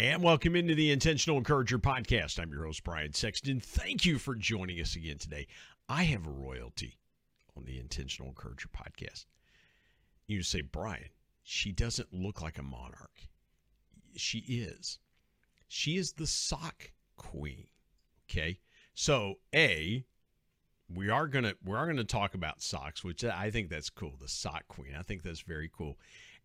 And welcome into the Intentional Encourager podcast. I'm your host, Brian Sexton. Thank you for joining us again today. I have a royalty on the Intentional Encourager podcast. You say, Brian, she doesn't look like a monarch. She is. She is the sock queen. Okay. So, A, we are gonna we are gonna talk about socks, which I think that's cool. The sock queen. I think that's very cool.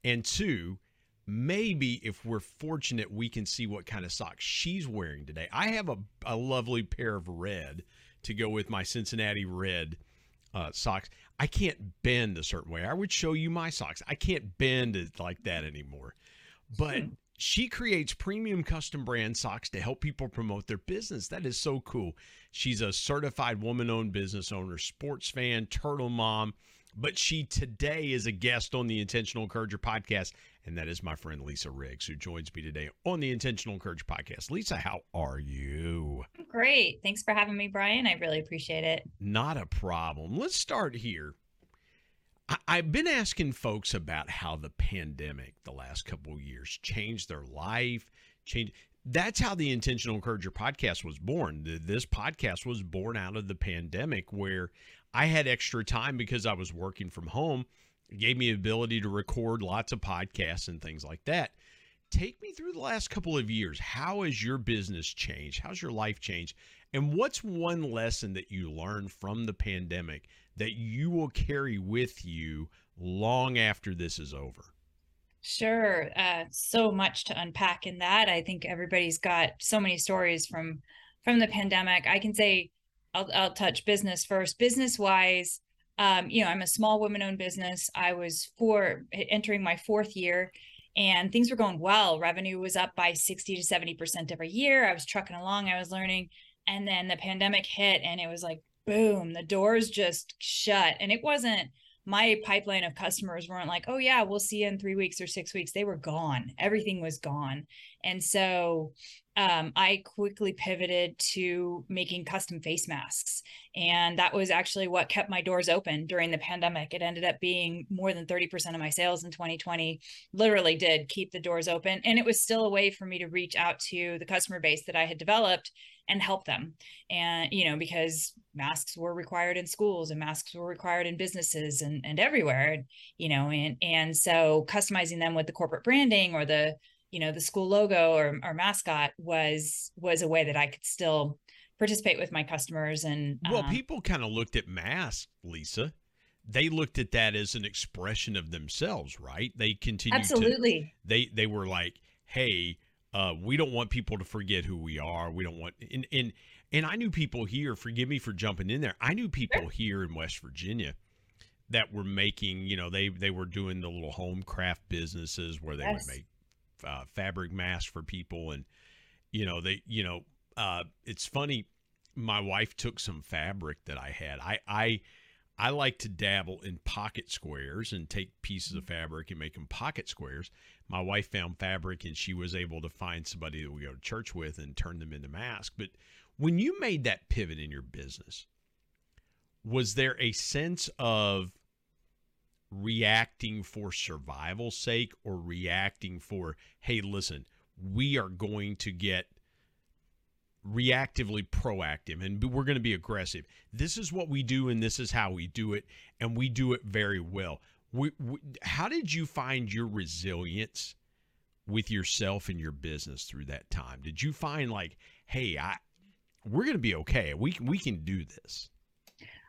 And two, maybe if we're fortunate, we can see what kind of socks she's wearing today. I have a, a lovely pair of red to go with my Cincinnati red uh, socks. I can't bend a certain way. I would show you my socks. I can't bend it like that anymore. But hmm. she creates premium custom brand socks to help people promote their business. That is so cool. She's a certified woman owned business owner, sports fan, turtle mom. But she today is a guest on the Intentional Encourager podcast and that is my friend Lisa Riggs, who joins me today on the Intentional Encourage podcast. Lisa, how are you? Great. Thanks for having me, Brian. I really appreciate it. Not a problem. Let's start here. I- have been asking folks about how the pandemic the last couple years changed their life, changed. That's how the Intentional Encourager podcast was born. This podcast was born out of the pandemic where I had extra time because I was working from home it gave me the ability to record lots of podcasts and things like that. Take me through the last couple of years. How has your business changed? How's your life changed? And what's one lesson that you learned from the pandemic that you will carry with you long after this is over? Sure. Uh, so much to unpack in that. I think everybody's got so many stories from from the pandemic. I can say I'll, I'll touch business first. Business wise, um, you know, I'm a small women owned business. I was for entering my fourth year and things were going well. Revenue was up by 60 to 70% every year. I was trucking along, I was learning. And then the pandemic hit and it was like, boom, the doors just shut. And it wasn't my pipeline of customers weren't like, oh, yeah, we'll see you in three weeks or six weeks. They were gone. Everything was gone. And so um, I quickly pivoted to making custom face masks. And that was actually what kept my doors open during the pandemic. It ended up being more than 30% of my sales in 2020, literally did keep the doors open. And it was still a way for me to reach out to the customer base that I had developed and help them. And, you know, because masks were required in schools and masks were required in businesses and, and everywhere, you know, and, and so customizing them with the corporate branding or the, you know the school logo or, or mascot was was a way that i could still participate with my customers and well um, people kind of looked at masks lisa. They looked at that as an expression of themselves right? They continued absolutely. to, they they were like hey uh, we don't want people to forget who we are we don't want and and and i knew people here forgive me for jumping in there i knew people here in west virginia that were making you know they they were doing the little home craft businesses where they yes. would make uh, fabric masks for people, and you know they, you know, uh, it's funny. My wife took some fabric that I had. I I I like to dabble in pocket squares and take pieces of mm-hmm. fabric and make them pocket squares. My wife found fabric and she was able to find somebody that we go to church with and turn them into masks. But when you made that pivot in your business, was there a sense of reacting for survival's sake or reacting for, hey, listen, we are going to get reactively proactive and we're going to be aggressive. This is what we do and this is how we do it and we do it very well. We, we, how did you find your resilience with yourself and your business through that time? Did you find like, hey, I we're going to be okay. We we can do this.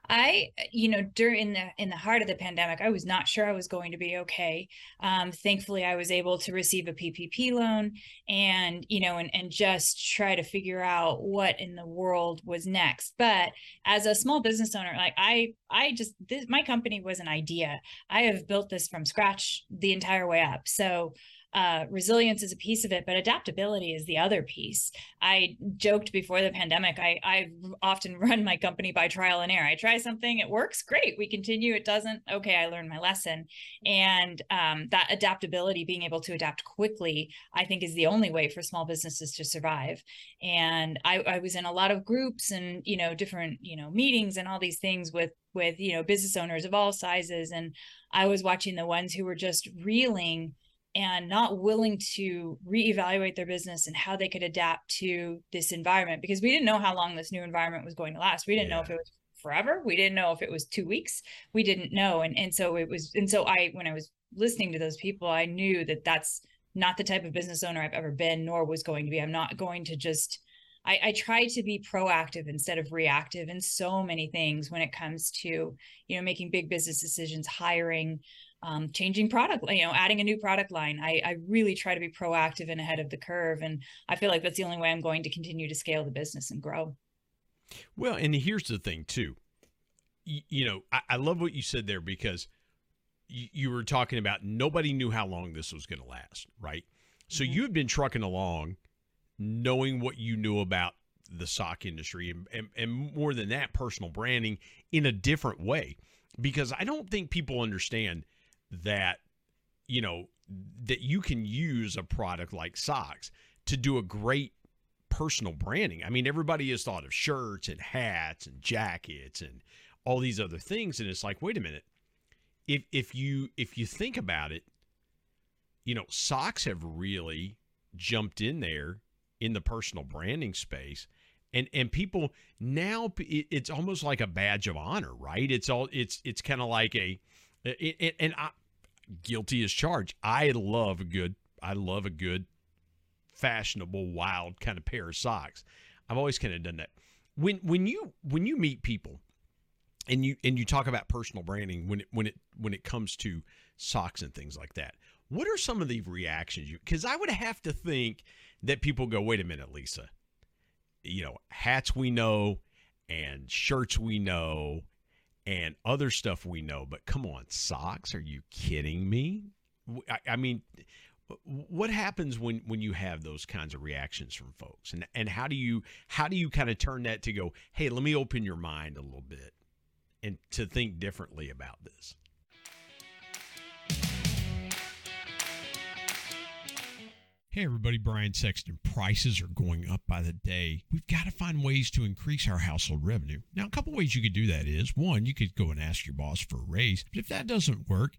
I, you know, during the in the heart of the pandemic, I was not sure I was going to be okay. Um, thankfully, I was able to receive a PPP loan, and you know, and and just try to figure out what in the world was next. But as a small business owner, like I, I just this my company was an idea. I have built this from scratch the entire way up. So uh, resilience is a piece of it, but adaptability is the other piece. I joked before the pandemic, I, I often run my company by trial and error. I try something, it works, great. We continue, it doesn't, okay, I learned my lesson. And um, that adaptability, being able to adapt quickly, I think is the only way for small businesses to survive. And I, I was in a lot of groups and, you know, different, you know, meetings and all these things with with you know business owners of all sizes and i was watching the ones who were just reeling and not willing to reevaluate their business and how they could adapt to this environment because we didn't know how long this new environment was going to last. We didn't yeah. know if it was forever. We didn't know if it was two weeks. We didn't know. And, and so it was, and so I, when I was listening to those people, I knew that that's not the type of business owner I've ever been, nor was going to be. I'm not going to just, I, I try to be proactive instead of reactive in so many things when it comes to, you know, making big business decisions, hiring, um, changing product, you know, adding a new product line. I, I really try to be proactive and ahead of the curve. And I feel like that's the only way I'm going to continue to scale the business and grow. Well, and here's the thing too. You, you know, I, I, love what you said there because you, you, were talking about nobody knew how long this was going to last, right? So mm-hmm. you had been trucking along, knowing what you knew about the sock industry and, and, and more than that, personal branding in a different way. Because I don't think people understand – that you know that you can use a product like socks to do a great personal branding. I mean, everybody has thought of shirts and hats and jackets and all these other things and it's like, wait a minute. If if you if you think about it, you know, socks have really jumped in there in the personal branding space and and people now it's almost like a badge of honor right it's all it's it's kind of like a and I guilty as charged. I love a good I love a good fashionable wild kind of pair of socks. I've always kind of done that. When when you when you meet people and you and you talk about personal branding when it when it when it comes to socks and things like that. What are some of the reactions you cuz I would have to think that people go, "Wait a minute, Lisa. You know, hats we know and shirts we know and other stuff we know. But come on, socks? Are you kidding me? I, I mean, what happens when when you have those kinds of reactions from folks, and and how do you how do you kind of turn that to go, hey, let me open your mind a little bit, and to think differently about this. Hey, everybody, Brian Sexton. Prices are going up by the day. We've got to find ways to increase our household revenue. Now, a couple ways you could do that is one, you could go and ask your boss for a raise. But if that doesn't work,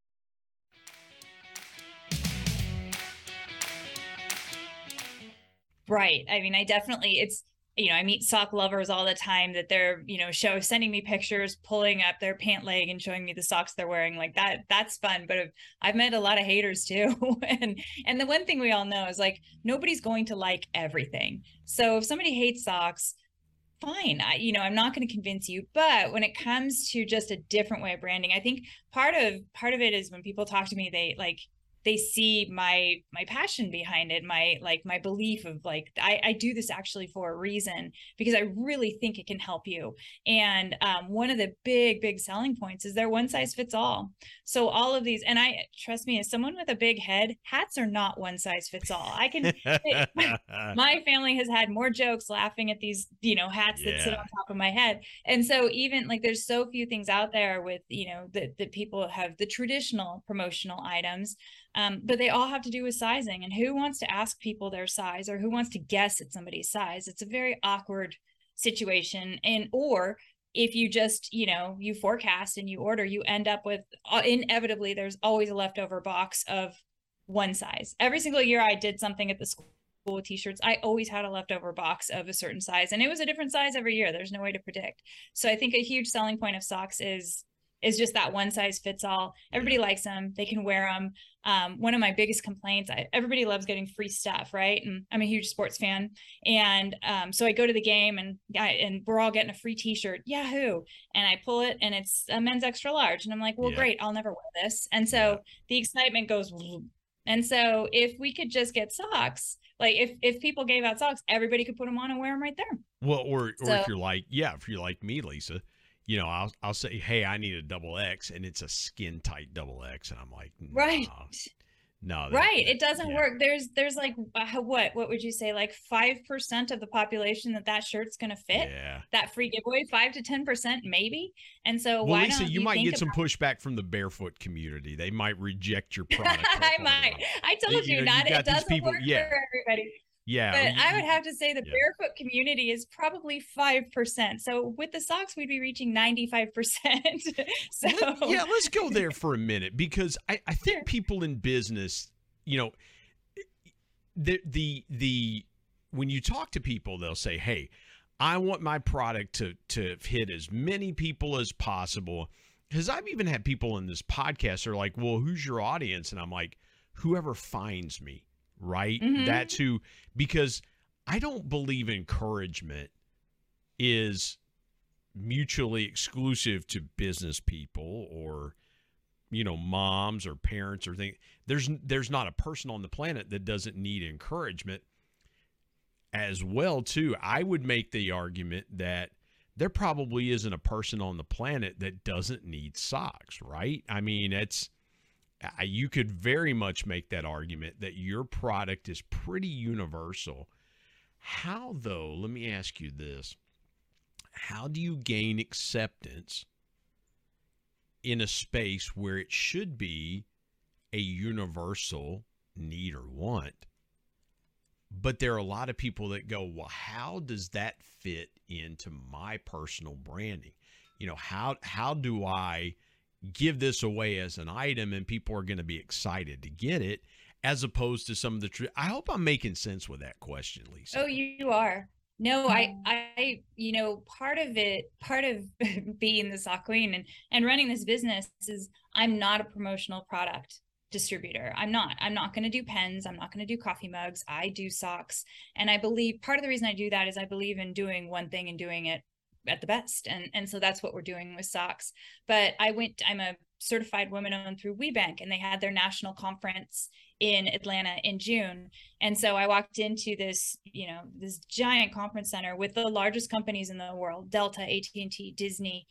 Right. I mean, I definitely, it's, you know, I meet sock lovers all the time that they're, you know, show sending me pictures, pulling up their pant leg and showing me the socks they're wearing. Like that, that's fun. But I've met a lot of haters too. and and the one thing we all know is like nobody's going to like everything. So if somebody hates socks, fine. I, you know, I'm not going to convince you. But when it comes to just a different way of branding, I think part of part of it is when people talk to me, they like they see my my passion behind it my like my belief of like I, I do this actually for a reason because i really think it can help you. And um, one of the big big selling points is they're one size fits all. So all of these and i trust me as someone with a big head hats are not one size fits all. I can my family has had more jokes laughing at these you know hats yeah. that sit on top of my head. And so even like there's so few things out there with you know that, that people have the traditional promotional items um, but they all have to do with sizing and who wants to ask people their size or who wants to guess at somebody's size? It's a very awkward situation and or if you just you know you forecast and you order you end up with uh, inevitably there's always a leftover box of one size. Every single year i did something at the school with t-shirts i always had a leftover box of a certain size and it was a different size every year. There's no way to predict. So i think a huge selling point of socks is is just that one size fits all. Everybody likes them. They can wear them. Um, one of my biggest complaints, I, everybody loves getting free stuff, right? And I'm a huge sports fan. And um, so I go to the game and I, and we're all getting a free t-shirt, Yahoo. And I pull it and it's a men's extra large. And I'm like, well, yeah. great. I'll never wear this. And so yeah. the excitement goes. And so if we could just get socks, like if, if people gave out socks, everybody could put them on and wear them right there. Well, or, or so, if you're like, yeah, if you're like me, Lisa, you know, I'll I'll say, hey, I need a double X, and it's a skin tight double X, and I'm like, nah, right, no, that, right, that, it doesn't yeah. work. There's there's like uh, what what would you say, like five percent of the population that that shirt's gonna fit. Yeah, that free giveaway, five to ten percent maybe. And so, well, why Lisa, you, you might get some pushback from the barefoot community. They might reject your product. I might. I told you, you know, not. You it doesn't people, work yeah. for everybody. Yeah. But you, I would have to say the yeah. barefoot community is probably 5%. So with the socks, we'd be reaching 95%. so Let, yeah, let's go there for a minute because I, I think sure. people in business, you know, the, the, the, when you talk to people, they'll say, Hey, I want my product to, to hit as many people as possible. Because I've even had people in this podcast are like, well, who's your audience? And I'm like, whoever finds me right? Mm-hmm. That's who, because I don't believe encouragement is mutually exclusive to business people or you know moms or parents or things there's there's not a person on the planet that doesn't need encouragement as well too i would make the argument that there probably isn't a person on the planet that doesn't need socks right i mean it's you could very much make that argument that your product is pretty universal. How, though, let me ask you this how do you gain acceptance in a space where it should be a universal need or want? But there are a lot of people that go, well, how does that fit into my personal branding? You know, how how do I give this away as an item and people are going to be excited to get it as opposed to some of the tr- I hope I'm making sense with that question, Lisa. Oh, you are. No, I, mm-hmm. I, you know, part of it, part of being the sock queen and and running this business is I'm not a promotional product distributor. I'm not. I'm not going to do pens. I'm not going to do coffee mugs. I do socks, and I believe part of the reason I do that is I believe in doing one thing and doing it at the best and and so that's what we're doing with socks but i went i'm a certified woman owned through WBENC and they had their national conference in Atlanta in June. And so I walked into this, you know, this giant conference center with the largest companies in the world, Delta, AT&T, Disney,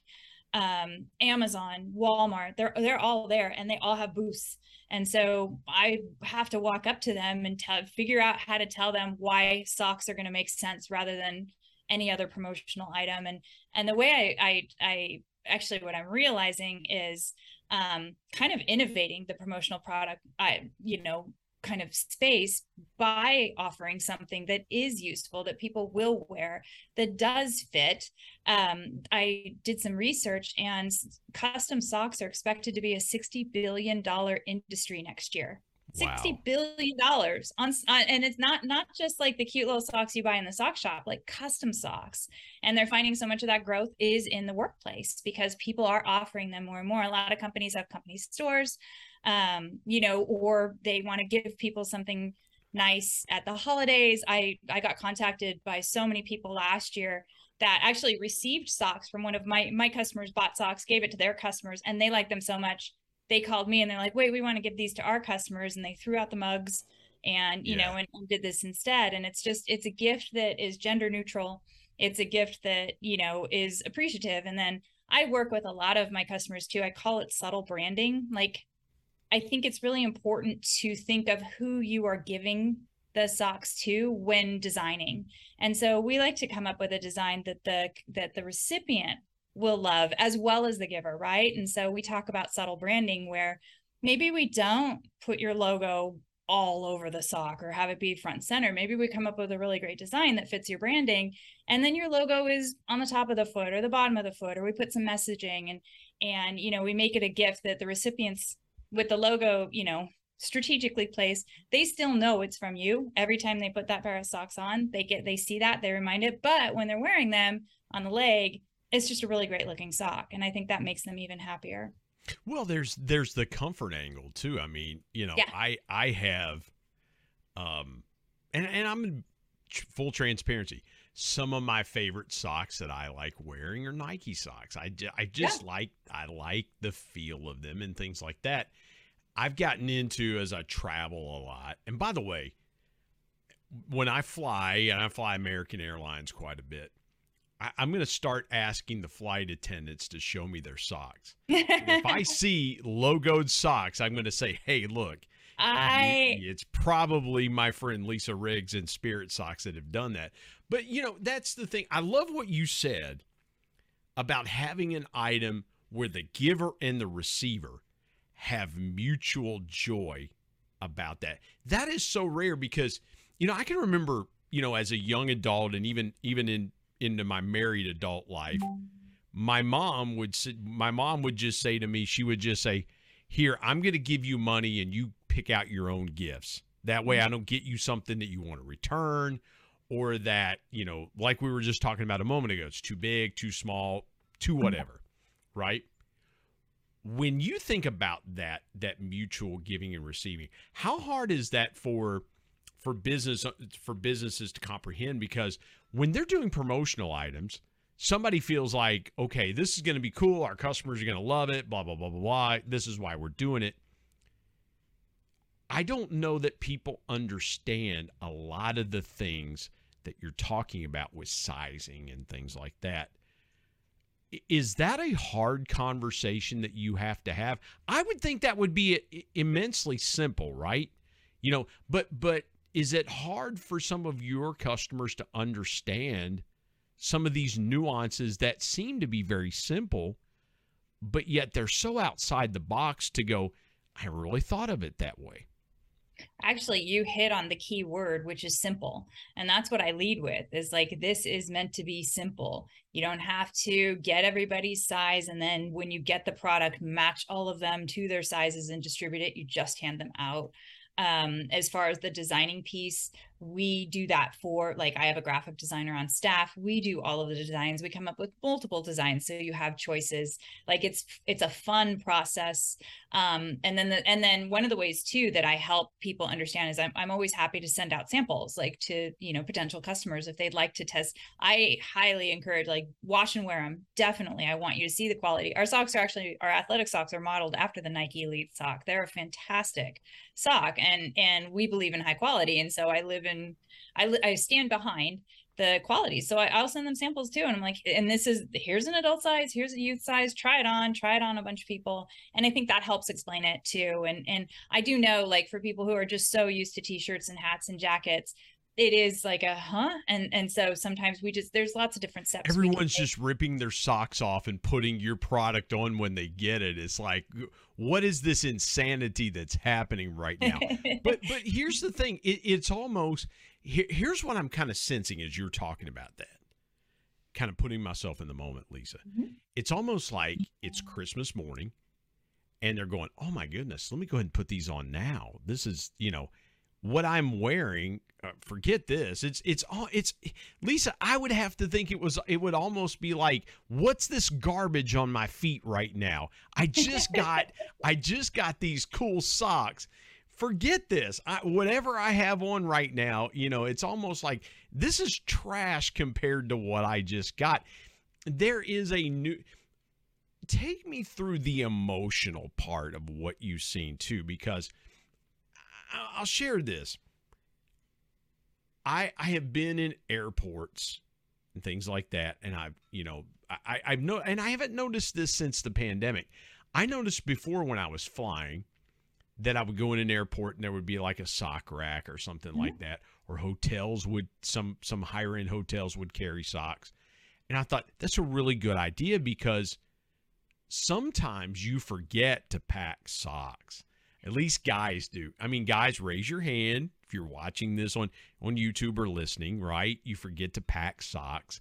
um, Amazon, Walmart. They're they're all there and they all have booths. And so I have to walk up to them and tell, figure out how to tell them why socks are going to make sense rather than any other promotional item. And and the way i i, I actually what i'm realizing is um, kind of innovating the promotional product i you know kind of space by offering something that is useful that people will wear that does fit. Um, i did some research and custom socks are expected to be a 60 billion dollar industry next year Sixty wow. billion dollars on, on, and it's not not just like the cute little socks you buy in the sock shop like custom socks. And they're finding so much of that growth is in the workplace because people are offering them more and more. A lot of companies have company stores um you know or they want to give people something nice at the holidays. I i got contacted by so many people last year that actually received socks from one of my my customers bought socks gave it to their customers and they liked them so much they called me and they're like wait we want to give these to our customers and they threw out the mugs and you yeah. know and, and did this instead and it's just it's a gift that is gender neutral it's a gift that you know is appreciative and then i work with a lot of my customers too i call it subtle branding like i think it's really important to think of who you are giving the socks to when designing. And so we like to come up with a design that the that the recipient will love as well as the giver, right? And so we talk about subtle branding where maybe we don't put your logo all over the sock or have it be front center. Maybe we come up with a really great design that fits your branding and then your logo is on the top of the foot or the bottom of the foot or we put some messaging and and you know, we make it a gift that the recipients with the logo, you know, strategically placed they still know it's from you every time they put that pair of socks on they get they see that they remind it but when they're wearing them on the leg it's just a really great looking sock and i think that makes them even happier well there's there's the comfort angle too i mean you know yeah. i i have um and and i'm in full transparency some of my favorite socks that I like wearing are Nike socks. I, I just yeah. like I like the feel of them and things like that. I've gotten into as I travel a lot. And by the way, when I fly, and I fly American Airlines quite a bit, I, am going to start asking the flight attendants to show me their socks. if I see logoed socks, I'm going to say, "Hey, look, I it's probably my friend Lisa Riggs and Spirit Sox that have done that." But you know, that's the thing. I love what you said about having an item where the giver and the receiver have mutual joy about that. That is so rare because you know, I can remember, you know, as a young adult and even even in into my married adult life, my mom would my mom would just say to me, she would just say, "Here, I'm going to give you money and you pick out your own gifts. That way mm-hmm. I don't get you something that you want to return or that, you know, like we were just talking about a moment ago, it's too big, too small, too mm-hmm. whatever." Right? when you think about that that mutual giving and receiving how hard is that for for business uh, for businesses to comprehend because when they're doing promotional items somebody feels like okay this is going to be cool our customers are going to love it blah blah blah blah blah this is why we're doing it i don't know that people understand a lot of the things that you're talking about with sizing and things like that is that a hard conversation that you have to have? I would think that would be immensely simple, right? You know, but but is it hard for some of your customers to understand some of these nuances that seem to be very simple, but yet they're so outside the box to go, I really thought of it that way. Actually you hit on the key word which is simple and that's what i lead with is like this is meant to be simple. You don't have to get everybody's size and then when you get the product match all of them to their sizes and distribute it you just hand them out um, as far as the designing piece we do that for like i have a graphic designer on staff. We do all of the designs. We come up with multiple designs so you have choices. Like it's it's a fun process um, and then the, and then one of the ways too that i help people understand is I'm, I'm always happy to send out samples like to you know potential customers if they'd like to test. I highly encourage like wash and wear them definitely i want you to see the quality. Our socks are actually our athletic socks are modeled after the nike elite sock. They're a fantastic sock and and we believe in high quality and so i live in i, I stand behind the quality. So I, will send them samples too and i'm like and this is here's an adult size here's a youth size try it on try it on a bunch of people. And i think that helps explain it too. And and i do know like for people who are just so used to t-shirts and hats and jackets it is like a huh? And and so sometimes we just there's lots of different steps everyone's just ripping their socks off and putting your product on when they get it. It's like what is this insanity that's happening right now? But but here's the thing it, it's almost here, here's what i'm kind of sensing as you're talking about that. Kind of putting myself in the moment lisa. Mm-hmm. it's almost like it's christmas morning and they're going oh my goodness let me go ahead and put these on now. This is you know what I'm wearing, uh, forget this. It's it's all it's Lisa. I would have to think it was it would almost be like, what's this garbage on my feet right now? I just got I just got these cool socks forget this. I, whatever I have on right now, you know, it's almost like this is trash compared to what I just got. There is a new. Take me through the emotional part of what you've seen too, because I'll share this. I I have been in airports and things like that, and I've you know I I've no and I haven't noticed this since the pandemic. I noticed before when I was flying that I would go in an airport and there would be like a sock rack or something mm-hmm. like that, or hotels would some some higher end hotels would carry socks, and I thought that's a really good idea because sometimes you forget to pack socks. At least guys do. I mean, guys, raise your hand if you're watching this on on YouTube or listening. Right, you forget to pack socks.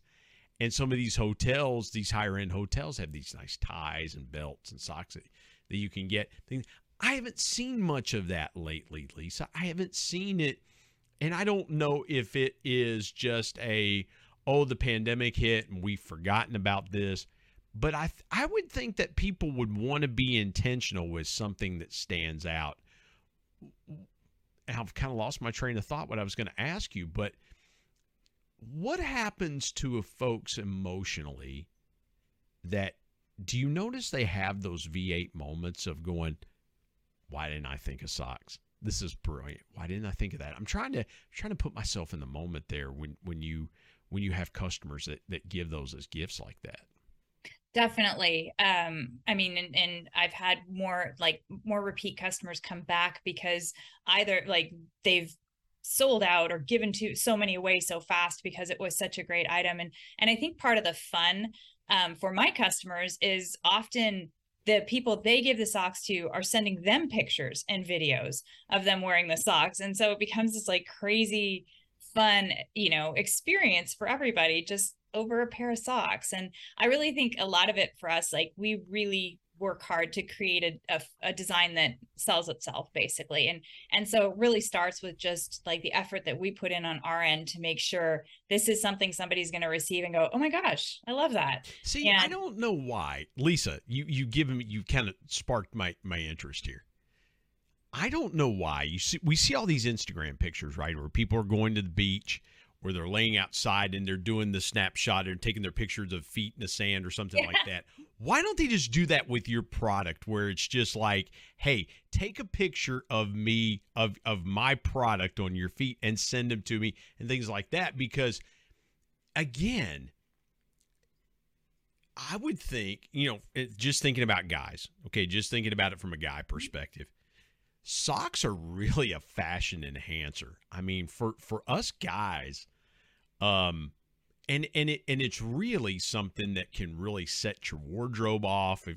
And some of these hotels, these higher end hotels, have these nice ties and belts and socks that, that you can get. I haven't seen much of that lately, Lisa. I haven't seen it. And I don't know if it is just a, oh, the pandemic hit and we've forgotten about this. But I, I would think that people would want to be intentional with something that stands out. I've kind of lost my train of thought what I was going to ask you, but what happens to folks emotionally that do you notice they have those V8 moments of going, why didn't I think of socks? This is brilliant. Why didn't I think of that? I'm trying to trying to put myself in the moment there when when you when you have customers that that give those as gifts like that. Definitely. Um, I mean, and, and I've had more like more repeat customers come back because either like they've sold out or given to so many away so fast because it was such a great item and and i think part of the fun um, for my customers is often the people they give the socks to are sending them pictures and videos of them wearing the socks and so it becomes this like crazy fun you know experience for everybody just over a pair of socks and i really think a lot of it for us like we really work hard to create a, a, a, design that sells itself basically and and so it really starts with just like the effort that we put in on our end to make sure this is something somebody's going to receive and go oh my gosh i love that. See and, i don't know why. Lisa you you give me you kind of sparked my my interest here. I don't know why. You see we see all these instagram pictures right where people are going to the beach where they're laying outside and they're doing the snapshot and taking their pictures of feet in the sand or something yeah. like that. Why don't they just do that with your product where it's just like, hey, take a picture of me of of my product on your feet and send them to me and things like that because again, I would think, you know, just thinking about guys, okay, just thinking about it from a guy mm-hmm. perspective. Socks are really a fashion enhancer. I mean, for for us guys, um, and and it and it's really something that can really set your wardrobe off.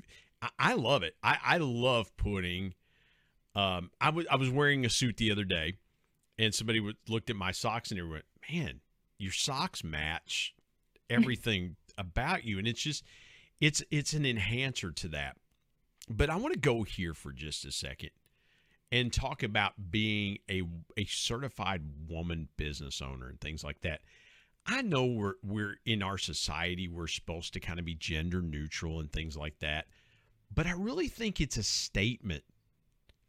I, I love it. I, I love putting. Um, I was I was wearing a suit the other day, and somebody would, looked at my socks and they went, "Man, your socks match everything about you," and it's just it's it's an enhancer to that. But I want to go here for just a second and talk about being a a certified woman business owner and things like that. I know we're we're in our society we're supposed to kind of be gender neutral and things like that. But I really think it's a statement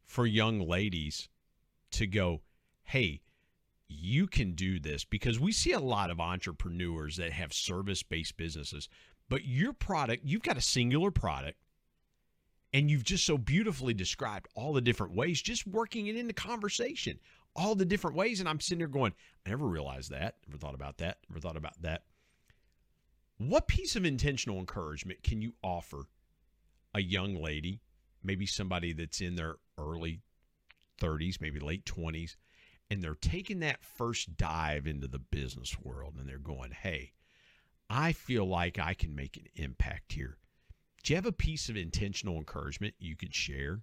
for young ladies to go, "Hey, you can do this because we see a lot of entrepreneurs that have service-based businesses, but your product, you've got a singular product and you've just so beautifully described all the different ways just working it into conversation all the different ways. And I'm sitting there going, I never realized that. Never thought about that. Never thought about that. What piece of intentional encouragement can you offer a young lady, maybe somebody that's in their early 30s, maybe late 20s, and they're taking that first dive into the business world and they're going, hey, I feel like I can make an impact here. Do you have a piece of intentional encouragement you could share?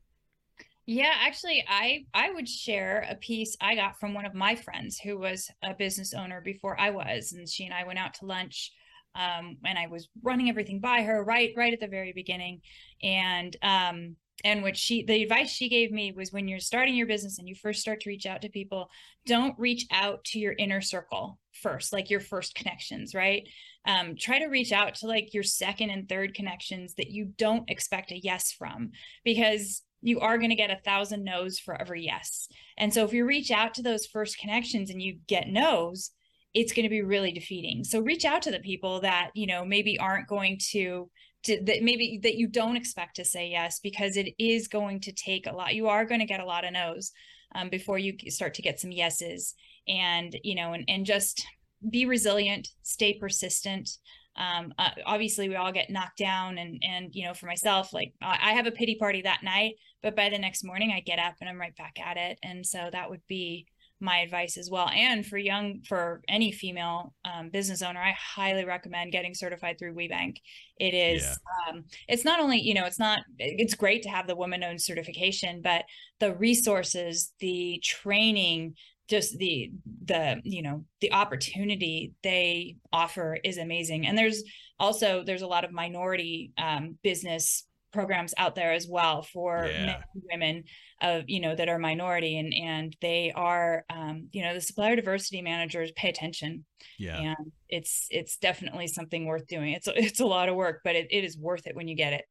Yeah, actually, I I would share a piece I got from one of my friends who was a business owner before I was, and she and I went out to lunch, um, and I was running everything by her right right at the very beginning, and um, and what she the advice she gave me was when you're starting your business and you first start to reach out to people, don't reach out to your inner circle first, like your first connections, right? Um, try to reach out to like your second and third connections that you don't expect a yes from, because you are going to get a thousand no's for every yes. And so if you reach out to those first connections and you get no's, it's going to be really defeating. So reach out to the people that, you know, maybe aren't going to to that maybe that you don't expect to say yes because it is going to take a lot. You are going to get a lot of no's um, before you start to get some yeses and you know and, and just be resilient stay persistent um, uh, obviously we all get knocked down and and you know for myself like i have a pity party that night but by the next morning i get up and i'm right back at it and so that would be my advice as well. And for young for any female um, business owner i highly recommend getting certified through WBENC it is yeah. um, it's not only you know it's not it's great to have the woman owned certification but the resources the training just the the you know the opportunity they offer is amazing. And there's also there's a lot of minority um, business programs out there as well for yeah. men and women of you know that are minority and and they are um, you know the supplier diversity managers pay attention. Yeah. And it's it's definitely something worth doing. It's it's a lot of work but it, it is worth it when you get it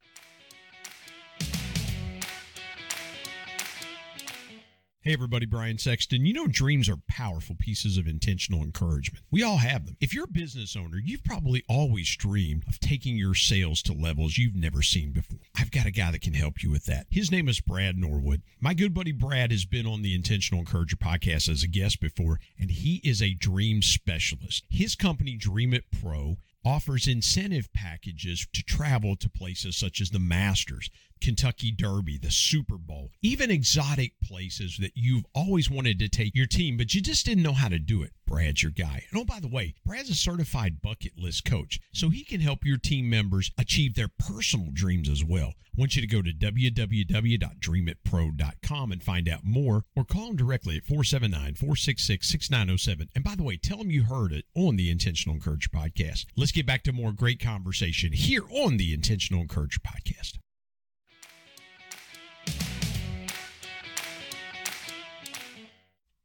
Hey everybody, Brian Sexton. You know, dreams are powerful pieces of intentional encouragement. We all have them. If you're a business owner, you've probably always dreamed of taking your sales to levels you've never seen before. I've got a guy that can help you with that. His name is Brad Norwood. My good buddy Brad has been on the Intentional Encourager podcast as a guest before, and he is a dream specialist. His company, Dream It Pro, offers incentive packages to travel to places such as the Masters, Kentucky Derby, the Super Bowl, even exotic places that you've always wanted to take your team, but you just didn't know how to do it. Brad's your guy. And oh, by the way, Brad's a certified bucket list coach, so he can help your team members achieve their personal dreams as well. I want you to go to www.dreamitpro.com and find out more, or call him directly at 479 466 6907. And by the way, tell him you heard it on the Intentional Encourager podcast. Let's get back to more great conversation here on the Intentional Encourager podcast.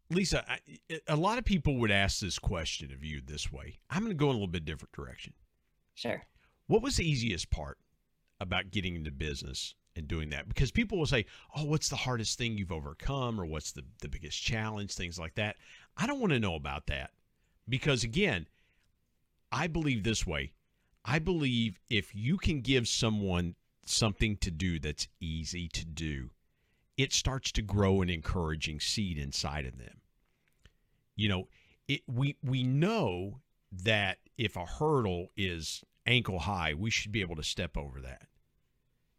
Lisa, I, a lot of people would ask this question of you this way. I'm going to go in a little bit different direction. Sure. What was the easiest part about getting into business and doing that? Because people will say, "Oh, what's the hardest thing you've overcome or what's the the biggest challenge?" things like that. I don't want to know about that. Because again, I believe this way. I believe if you can give someone something to do that's easy to do, it starts to grow an encouraging seed inside of them. You know, it, we we know that if a hurdle is ankle high, we should be able to step over that.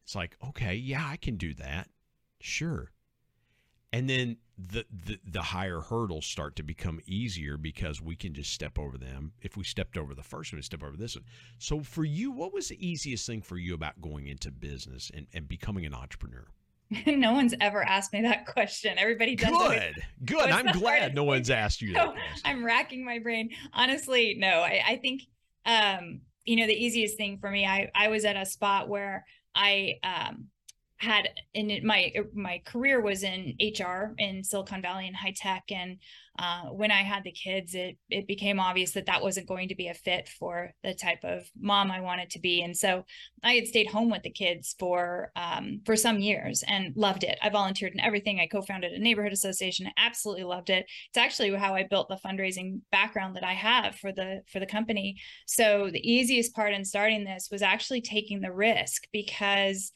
It's like, okay, yeah, I can do that. Sure. And then the, the the higher hurdles start to become easier because we can just step over them. If we stepped over the first one, we step over this one. So for you, what was the easiest thing for you about going into business and, and becoming an entrepreneur? no one's ever asked me that question. Everybody does. Good, good. I'm glad no one's asked you that. I'm racking my brain. Honestly, no. I, I think, um, you know, the easiest thing for me, I I was at a spot where I um, had in my my career was in HR in Silicon Valley and high tech, and uh, when I had the kids, it it became obvious that that wasn't going to be a fit for the type of mom I wanted to be, and so I had stayed home with the kids for um, for some years and loved it. I volunteered in everything. I co-founded a neighborhood association. I absolutely loved it. It's actually how I built the fundraising background that I have for the for the company. So the easiest part in starting this was actually taking the risk because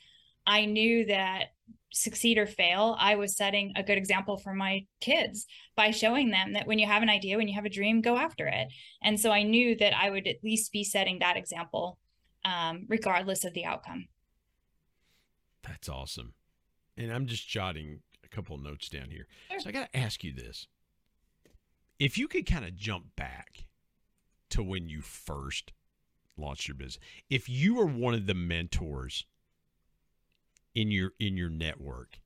I knew that succeed or fail, I was setting a good example for my kids by showing them that when you have an idea, when you have a dream, go after it. And so I knew that I would at least be setting that example, um, regardless of the outcome. That's awesome. And I'm just jotting a couple of notes down here. Sure. So I got to ask you this. If you could kind of jump back to when you first launched your business, if you were one of the mentors in your in your network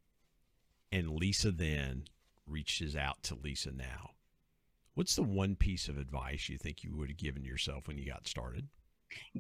and Lisa then reaches out to Lisa now. What's the one piece of advice you think you would have given yourself when you got started?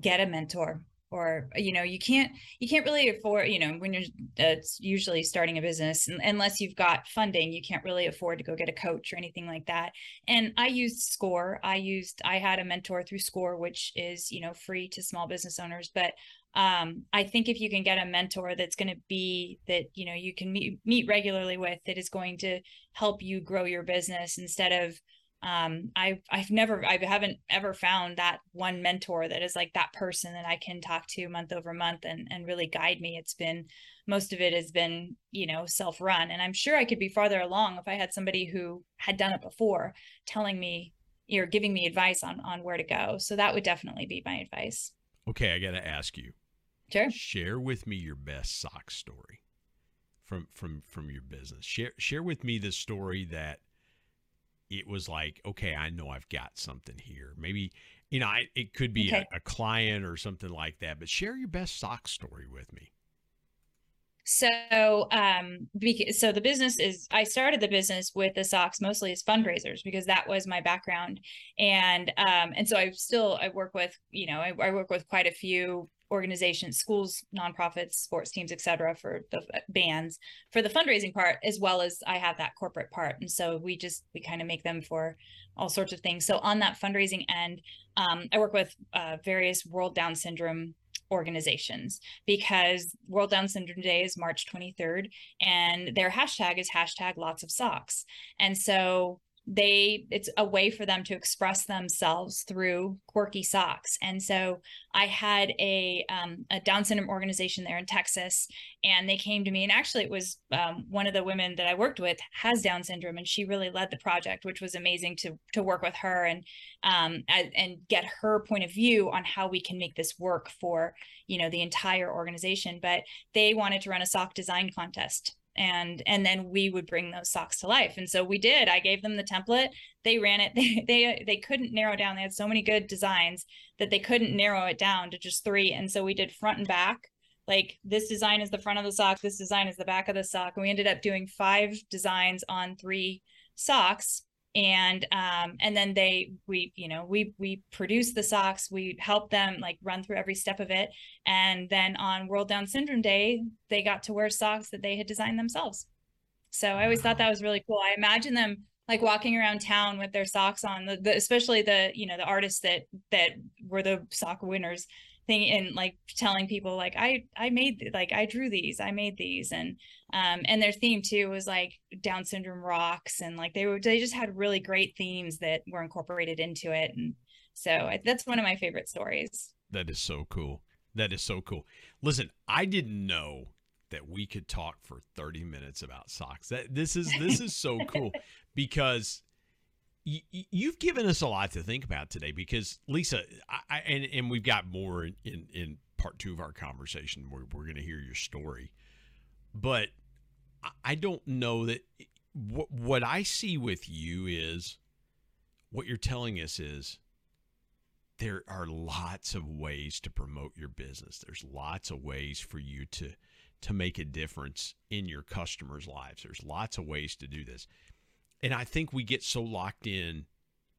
Get a mentor or you know you can't you can't really afford you know when you're uh, usually starting a business unless you've got funding you can't really afford to go get a coach or anything like that and i used score i used i had a mentor through score which is you know free to small business owners but um, I think if you can get a mentor that's going to be that you know you can meet meet regularly with that is going to help you grow your business instead of um, I've I've never I haven't ever found that one mentor that is like that person that I can talk to month over month and and really guide me. It's been most of it has been you know self run, and I'm sure I could be farther along if I had somebody who had done it before telling me or giving me advice on on where to go. So that would definitely be my advice. Okay, I got to ask you. Sure. Share with me your best sock story from from from your business. Share share with me the story that it was like, okay, I know I've got something here. Maybe, you know, I, it could be okay. a, a, client or something like that, but share your best sock story with me. So, um, because, so the business is, I started the business with the socks mostly as fundraisers because that was my background. And, um, and so I still, I work with, you know, I, I work with quite a few organizations, schools, nonprofits, sports teams, etc., for the bands for the fundraising part, as well as I have that corporate part. And so we just we kind of make them for all sorts of things. So on that fundraising end, um, I work with uh, various World Down Syndrome organizations because World Down Syndrome Day is March 23rd, and their hashtag is hashtag lots of socks. And so they it's a way for them to express themselves through quirky socks. And so i had a um, a down syndrome organization there in texas and they came to me and actually it was um, one of the women that i worked with has down syndrome and she really led the project which was amazing to to work with her and um and, and get her point of view on how we can make this work for you know the entire organization. But they wanted to run a sock design contest and and then we would bring those socks to life. And so we did. I gave them the template. They ran it. They they, they couldn't narrow down. They had so many good designs that they couldn't narrow it down to just three. And so we did front and back. Like this design is the front of the sock. This design is the back of the sock. And we ended up doing five designs on three socks and um and then they we you know we we produce the socks we help them like run through every step of it. And then on world down syndrome day they got to wear socks that they had designed themselves. So i always thought that was really cool. I imagine them like walking around town with their socks on the, the especially the you know the artists that that were the sock winners thing and like telling people like i i made like i drew these i made these and um and their theme too was like down syndrome rocks and like they were they just had really great themes that were incorporated into it and so I, that's one of my favorite stories. That is so cool. That is so cool. Listen i didn't know that we could talk for 30 minutes about socks. That this is this is so cool because you've given us a lot to think about today because Lisa, I, and and we've got more in in, in part two of our conversation where we're going to hear your story, but I don't know that what what I see with you is what you're telling us is there are lots of ways to promote your business. There's lots of ways for you to to make a difference in your customers' lives. There's lots of ways to do this and I think we get so locked in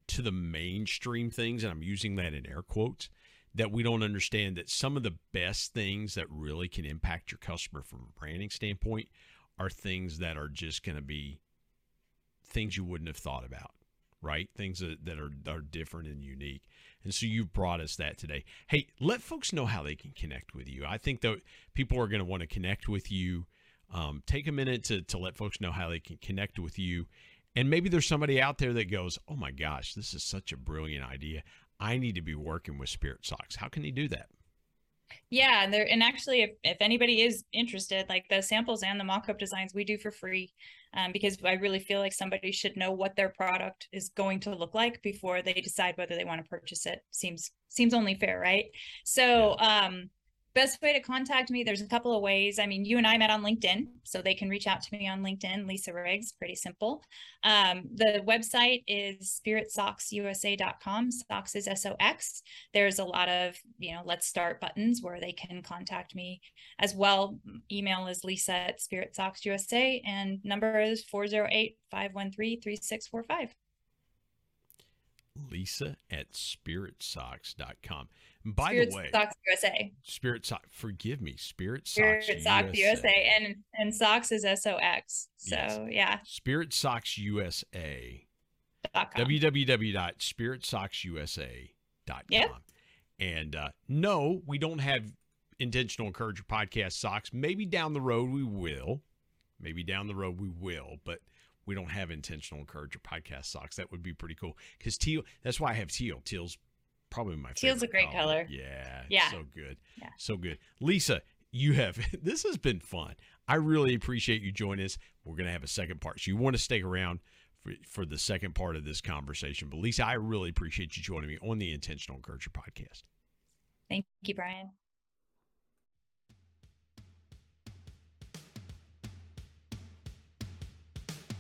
to the mainstream things, and I'm using that in air quotes, that we don't understand that some of the best things that really can impact your customer from a branding standpoint are things that are just going to be things you wouldn't have thought about, right? Things that, that are, are different and unique. And so you've brought us that today. Hey, let folks know how they can connect with you. I think that people are going to want to connect with you. Um, take a minute to, to let folks know how they can connect with you and maybe there's somebody out there that goes, oh my gosh, this is such a brilliant idea. I need to be working with Spirit Sox. How can he do that? Yeah, and there and actually, if, if anybody is interested, like the samples and the mock-up designs, we do for free, um, because I really feel like somebody should know what their product is going to look like before they decide whether they want to purchase it. Seems seems only fair, right? So, um, best way to contact me there's a couple of ways. I mean you and i met on linkedin so they can reach out to me on linkedin lisa riggs pretty simple. Um, the website is spiritsoxusa.com socks is s-o-x there's a lot of you know let's start buttons where they can contact me as well. Email is lisa at spiritsoxusa and number is 408 513 3645 lisa at spiritsox.com by Spirit the way, Socks USA. Spirit Sox. Forgive me, Spirit Sox. Spirit Sox USA. USA, and and Socks is S O X. So yes. yeah. Spirit Sox USA. www.spiritsoxusa.com. Yep. And uh, no, we don't have Intentional Encourager podcast socks. Maybe down the road we will. Maybe down the road we will, but we don't have Intentional Encourager podcast socks. That would be pretty cool because teal. That's why I have teal. Teal's probably my teal's a great color. color. Yeah, yeah, so good, yeah. so good. Lisa, you have this has been fun. I really appreciate you joining us. We're gonna have a second part, so you want to stick around for, for the second part of this conversation. But Lisa, I really appreciate you joining me on the Intentional Encourager podcast. Thank you, Brian.